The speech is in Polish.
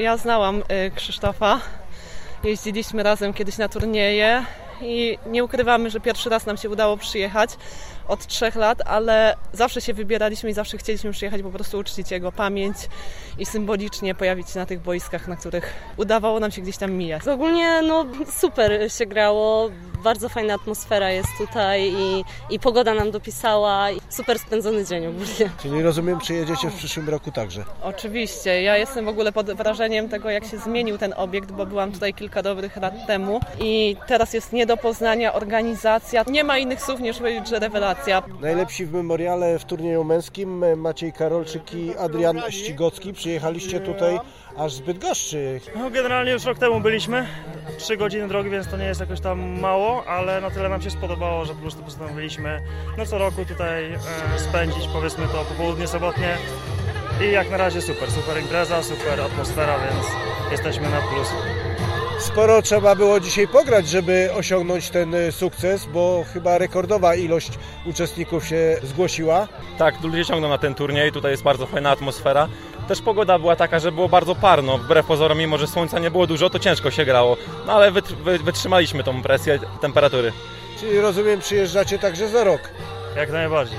ja znałam y, Krzysztofa. Jeździliśmy razem kiedyś na turnieje i nie ukrywamy, że pierwszy raz nam się udało przyjechać od trzech lat, ale zawsze się wybieraliśmy i zawsze chcieliśmy przyjechać po prostu uczcić jego pamięć i symbolicznie pojawić się na tych boiskach, na których udawało nam się gdzieś tam mijać. Ogólnie no super się grało, bardzo fajna atmosfera jest tutaj i, i pogoda nam dopisała. Super spędzony dzień ogólnie. Czyli rozumiem, przyjedziecie w przyszłym roku także. Oczywiście. Ja jestem w ogóle pod wrażeniem tego, jak się zmienił ten obiekt, bo byłam tutaj kilka dobrych lat temu i teraz jest nie do poznania organizacja. Nie ma innych słów niż powiedzieć, że rewelacja. Najlepsi w memoriale w turnieju męskim Maciej Karolczyk i Adrian Ścigocki. Przyjechaliście tutaj aż z Bydgoszczy. No, generalnie już rok temu byliśmy. Trzy godziny drogi, więc to nie jest jakoś tam mało, ale na tyle nam się spodobało, że po prostu postanowiliśmy no co roku tutaj e, spędzić powiedzmy to popołudnie sobotnie. I jak na razie super, super impreza, super atmosfera, więc jesteśmy na plus. Sporo trzeba było dzisiaj pograć, żeby osiągnąć ten y, sukces, bo chyba rekordowa ilość uczestników się zgłosiła. Tak, ludzie ciągną na ten turniej, tutaj jest bardzo fajna atmosfera. Też pogoda była taka, że było bardzo parno, wbrew pozorom, mimo że słońca nie było dużo, to ciężko się grało. No ale wytr- wy- wytrzymaliśmy tą presję temperatury. Czyli rozumiem, przyjeżdżacie także za rok. Jak najbardziej.